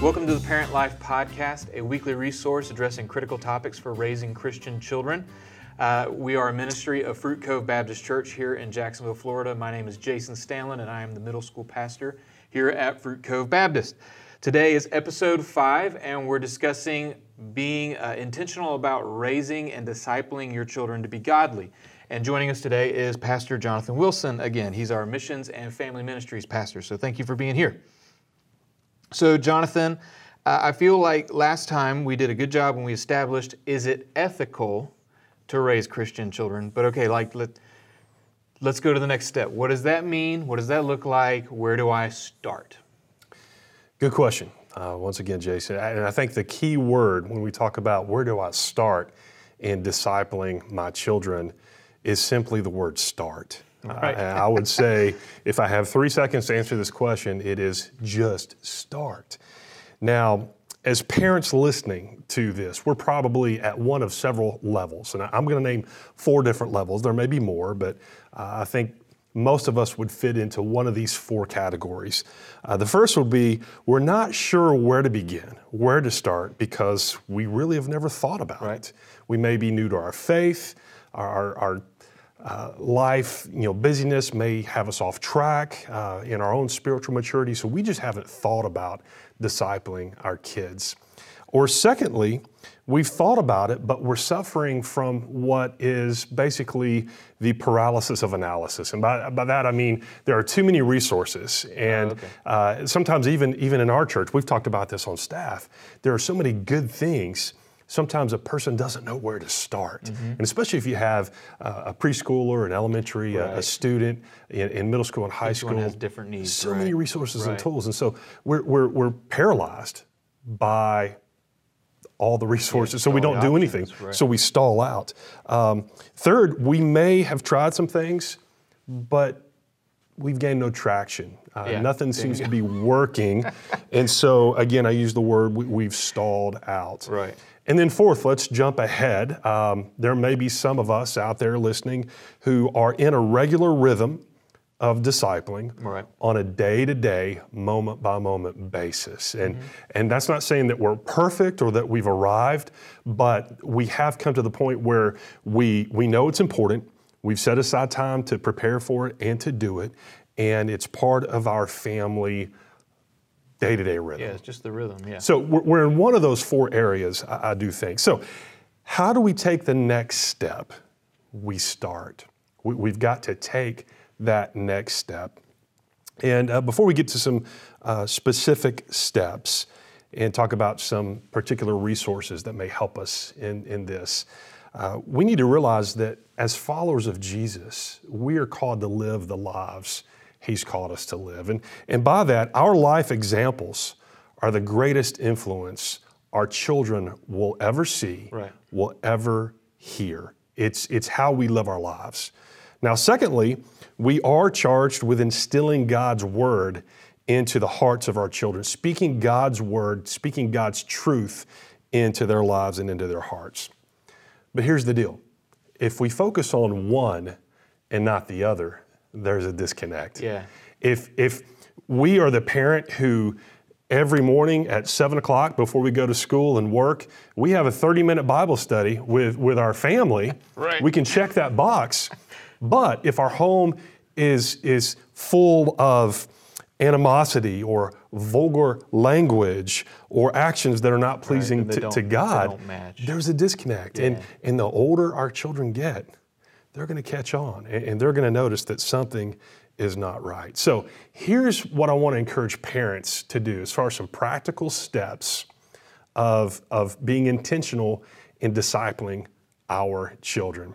Welcome to the Parent Life Podcast, a weekly resource addressing critical topics for raising Christian children. Uh, we are a ministry of Fruit Cove Baptist Church here in Jacksonville, Florida. My name is Jason Stanlin, and I am the middle school pastor here at Fruit Cove Baptist. Today is episode five, and we're discussing being uh, intentional about raising and discipling your children to be godly. And joining us today is Pastor Jonathan Wilson. Again, he's our missions and family ministries pastor. So thank you for being here. So, Jonathan, uh, I feel like last time we did a good job when we established is it ethical to raise Christian children? But okay, like let, let's go to the next step. What does that mean? What does that look like? Where do I start? Good question. Uh, once again, Jason. And I think the key word when we talk about where do I start in discipling my children is simply the word start. Right. Uh, I would say if I have three seconds to answer this question, it is just start. Now, as parents listening to this, we're probably at one of several levels. And I'm going to name four different levels. There may be more, but uh, I think most of us would fit into one of these four categories. Uh, the first would be we're not sure where to begin, where to start, because we really have never thought about right. it. We may be new to our faith, our, our uh, life, you know, busyness may have us off track uh, in our own spiritual maturity, so we just haven't thought about discipling our kids. Or secondly, we've thought about it, but we're suffering from what is basically the paralysis of analysis. And by, by that I mean there are too many resources. And oh, okay. uh, sometimes, even, even in our church, we've talked about this on staff, there are so many good things sometimes a person doesn't know where to start. Mm-hmm. And especially if you have uh, a preschooler, an elementary, right. a, a, student in, in, middle school and high Each school. has different needs. So right. many resources right. and tools. And so we're, we're, we're paralyzed by all the resources, yeah, so we don't do anything. So we stall out. Um, third, we may have tried some things, but we've gained no traction. Uh, yeah, nothing seems to be working. and so, again, I use the word we, have stalled out. Right. And then, fourth, let's jump ahead. Um, there may be some of us out there listening who are in a regular rhythm of discipling right. on a day to day, moment by moment basis. And, mm-hmm. and that's not saying that we're perfect or that we've arrived, but we have come to the point where we, we know it's important. We've set aside time to prepare for it and to do it. And it's part of our family day to day rhythm. Yeah, it's just the rhythm, yeah. So we're, we're in one of those four areas, I, I do think. So, how do we take the next step? We start. We, we've got to take that next step. And uh, before we get to some uh, specific steps and talk about some particular resources that may help us in, in this, uh, we need to realize that as followers of Jesus, we are called to live the lives He's called us to live. And, and by that, our life examples are the greatest influence our children will ever see, right. will ever hear. It's, it's how we live our lives. Now, secondly, we are charged with instilling God's word into the hearts of our children, speaking God's word, speaking God's truth into their lives and into their hearts. But here's the deal if we focus on one and not the other, there's a disconnect. Yeah. If if we are the parent who every morning at seven o'clock before we go to school and work, we have a 30 minute Bible study with, with our family. Right. We can check that box. But if our home is is full of animosity or vulgar language or actions that are not pleasing right. to, to, God, there's a disconnect. Yeah. And, and the older our children get, they're going to catch on and they're going to notice that something is not right. So here's what I want to encourage parents to do as far as some practical steps of, of being intentional in discipling our children.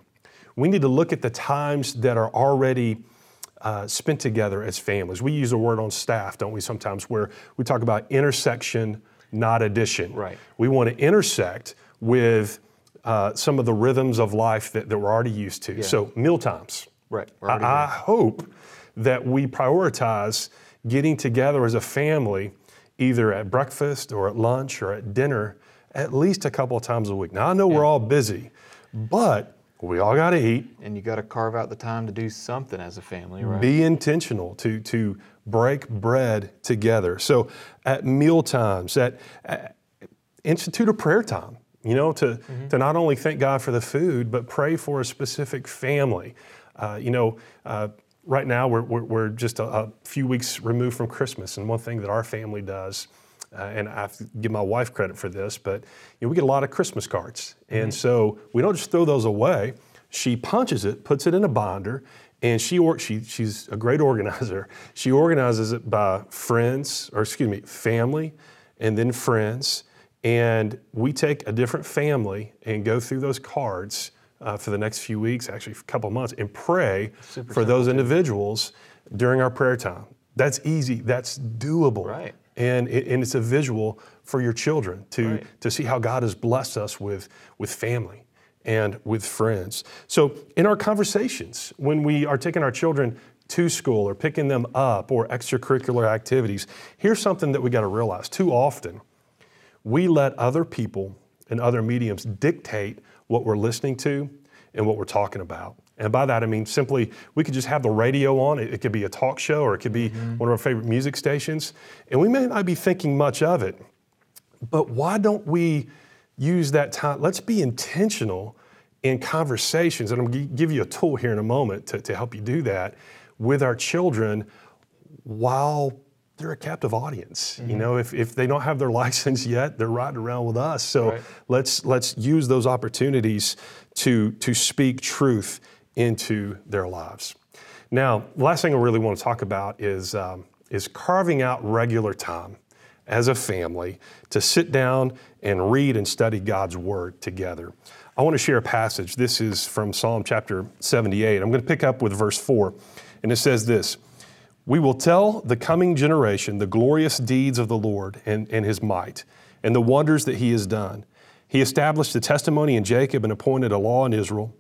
We need to look at the times that are already uh, spent together as families. We use a word on staff, don't we, sometimes, where we talk about intersection, not addition. Right. We want to intersect with uh, some of the rhythms of life that, that we're already used to. Yeah. So, meal times. Right. I, I hope that we prioritize getting together as a family, either at breakfast or at lunch or at dinner, at least a couple of times a week. Now, I know yeah. we're all busy, but We all got to eat. And you got to carve out the time to do something as a family, right? Be intentional to to break bread together. So at meal times, at, at institute a prayer time. You know, to mm-hmm. to not only thank God for the food, but pray for a specific family. Uh, you know, uh, right now we're, we're, we're just a, a, few weeks removed from Christmas, and one thing that our family does, uh, and I have to give my wife credit for this, but you know, we get a lot of Christmas cards, mm-hmm. and so we don't just throw those away. She punches it, puts it in a binder, and she, or, she she's a great organizer. She organizes it by friends, or excuse me, family, and then friends. And we take a different family and go through those cards uh, for the next few weeks, actually a couple months, and pray Super for those individuals during our prayer time. That's easy. That's doable. Right. And, it, and it's a visual for your children to, right. to see how God has blessed us with, with family and with friends. So, in our conversations, when we are taking our children to school or picking them up or extracurricular activities, here's something that we got to realize. Too often, we let other people and other mediums dictate what we're listening to and what we're talking about. And by that, I mean simply we could just have the radio on. It, it could be a talk show or it could be mm-hmm. one of our favorite music stations. And we may not be thinking much of it. But why don't we use that time? Let's be intentional in conversations. And I'm going to give you a tool here in a moment to, to help you do that with our children while they're a captive audience. Mm-hmm. You know, if, if they don't have their license yet, they're riding around with us. So right. let's let's use those opportunities to to speak truth into their lives. Now, last thing I really want to talk about is um, is carving out regular time as a family to sit down and read and study God's Word together. I want to share a passage. This is from Psalm chapter 78. I'm going to pick up with verse 4, and it says this we will tell the coming generation the glorious deeds of the Lord and, and his might, and the wonders that he has done. He established a testimony in Jacob and appointed a law in Israel,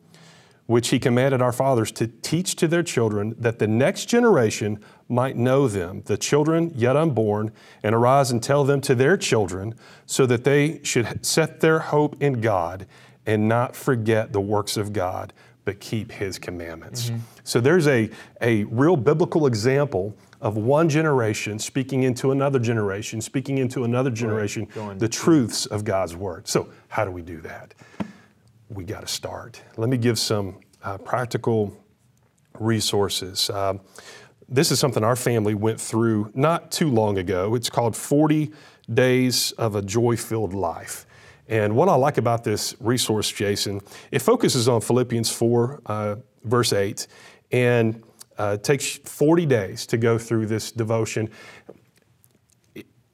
which he commanded our fathers to teach to their children, that the next generation might know them, the children yet unborn, and arise and tell them to their children, so that they should set their hope in God and not forget the works of God, but keep his commandments. Mm-hmm. So there's a, a real biblical example of one generation speaking into another generation, speaking into another generation, right. the truths of God's word. So, how do we do that? We got to start. Let me give some uh, practical resources. Uh, this is something our family went through not too long ago. It's called 40 Days of a Joy Filled Life. And what I like about this resource, Jason, it focuses on Philippians 4, uh, verse 8, and uh, takes 40 days to go through this devotion.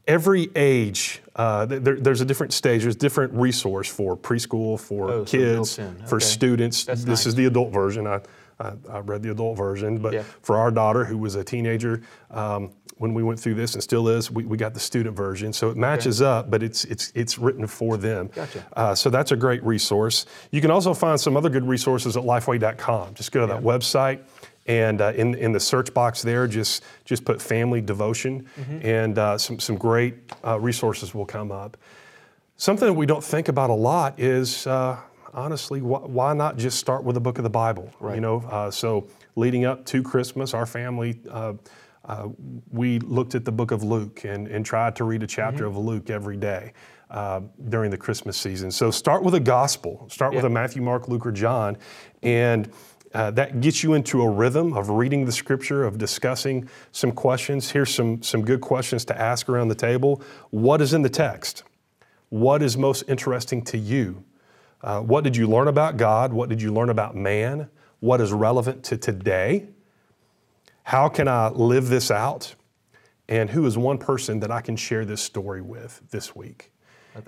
Every age, uh, there, there's a different stage, there's different resource for preschool, for oh, kids, so okay. for students. That's this nice. is the adult version. I, I, I, read the adult version, but yeah. for our daughter who was a teenager, um, when we went through this and still is, we, we got the student version. So it matches okay. up, but it's, it's, it's written for them. Gotcha. Uh, so that's a great resource. You can also find some other good resources at lifeway.com. Just go to yeah. that website. And uh, in, in the search box there, just, just put family devotion, mm-hmm. and uh, some, some great uh, resources will come up. Something that we don't think about a lot is uh, honestly, wh- why not just start with the book of the Bible? Right. You know, uh, so leading up to Christmas, our family uh, uh, we looked at the book of Luke and, and tried to read a chapter mm-hmm. of Luke every day uh, during the Christmas season. So start with a gospel, start yeah. with a Matthew, Mark, Luke, or John, and uh, that gets you into a rhythm of reading the scripture, of discussing some questions. Here's some, some good questions to ask around the table. What is in the text? What is most interesting to you? Uh, what did you learn about God? What did you learn about man? What is relevant to today? How can I live this out? And who is one person that I can share this story with this week?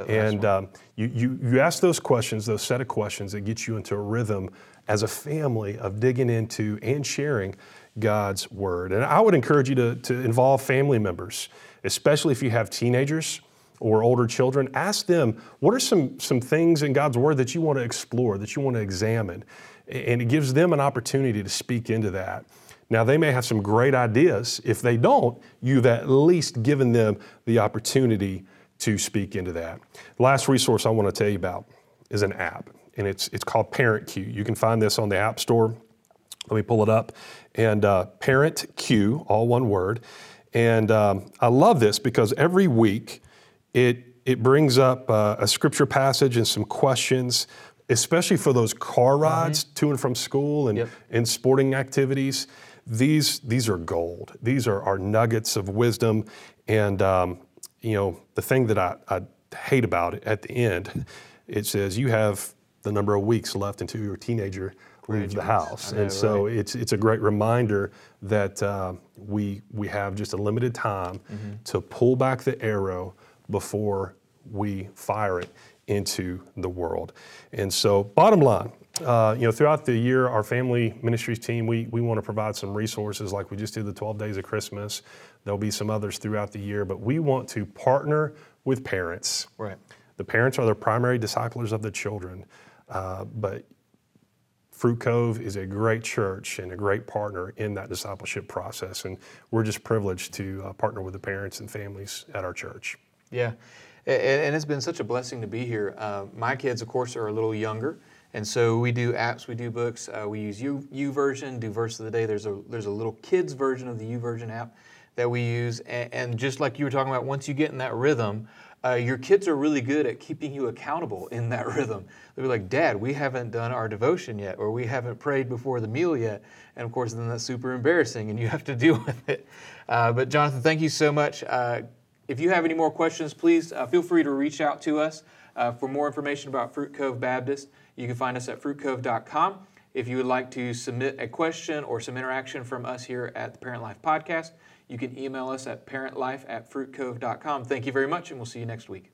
And um, you, you, you ask those questions, those set of questions that get you into a rhythm as a family of digging into and sharing God's Word. And I would encourage you to, to involve family members, especially if you have teenagers or older children. Ask them, what are some, some things in God's Word that you want to explore, that you want to examine? And it gives them an opportunity to speak into that. Now, they may have some great ideas. If they don't, you've at least given them the opportunity to speak into that. The last resource I want to tell you about is an app. and it's it's called ParentCue. You can find this on the App Store. Let me pull it up. And uh, Parent Q, all one word. And um, I love this because every week it it brings up uh, a scripture passage and some questions, especially for those car rides to and from school and, Yep. and sporting activities. These these are gold. These are, are nuggets of wisdom. And um, you know the thing that I, I hate about it at the end, it says you have the number of weeks left until your teenager leaves the house. Know, and so right. it's it's a great reminder that uh, we we have just a limited time Mm-hmm. to pull back the arrow before we fire it into the world. And so, bottom line, uh, you know, throughout the year, our family ministries team, we we want to provide some resources, like we just did the 12 days of Christmas. There'll be some others throughout the year, but we want to partner with parents. Right. The parents are the primary disciplers of the children, uh, but Fruit Cove is a great church and a great partner in that discipleship process. And we're just privileged to uh, partner with the parents and families at our church. Yeah, and it's been such a blessing to be here. Uh, my kids, of course, are a little younger, and so we do apps, we do books, uh, we use U, YouVersion, do verse of the day. There's a there's a little kids version of the YouVersion app that we use, and, and just like you were talking about, once you get in that rhythm. Uh, your kids are really good at keeping you accountable in that rhythm. They'll be like, Dad, we haven't done our devotion yet, or we haven't prayed before the meal yet. And of course, then that's super embarrassing and you have to deal with it. Uh, but Jonathan, thank you so much. Uh, if you have any more questions, please uh, feel free to reach out to us. Uh, for more information about Fruit Cove Baptist, you can find us at fruitcove.com. If you would like to submit a question or some interaction from us here at the Parent Life Podcast, you can email us at parentlife at fruitcove.com. Thank you very much, and we'll see you next week.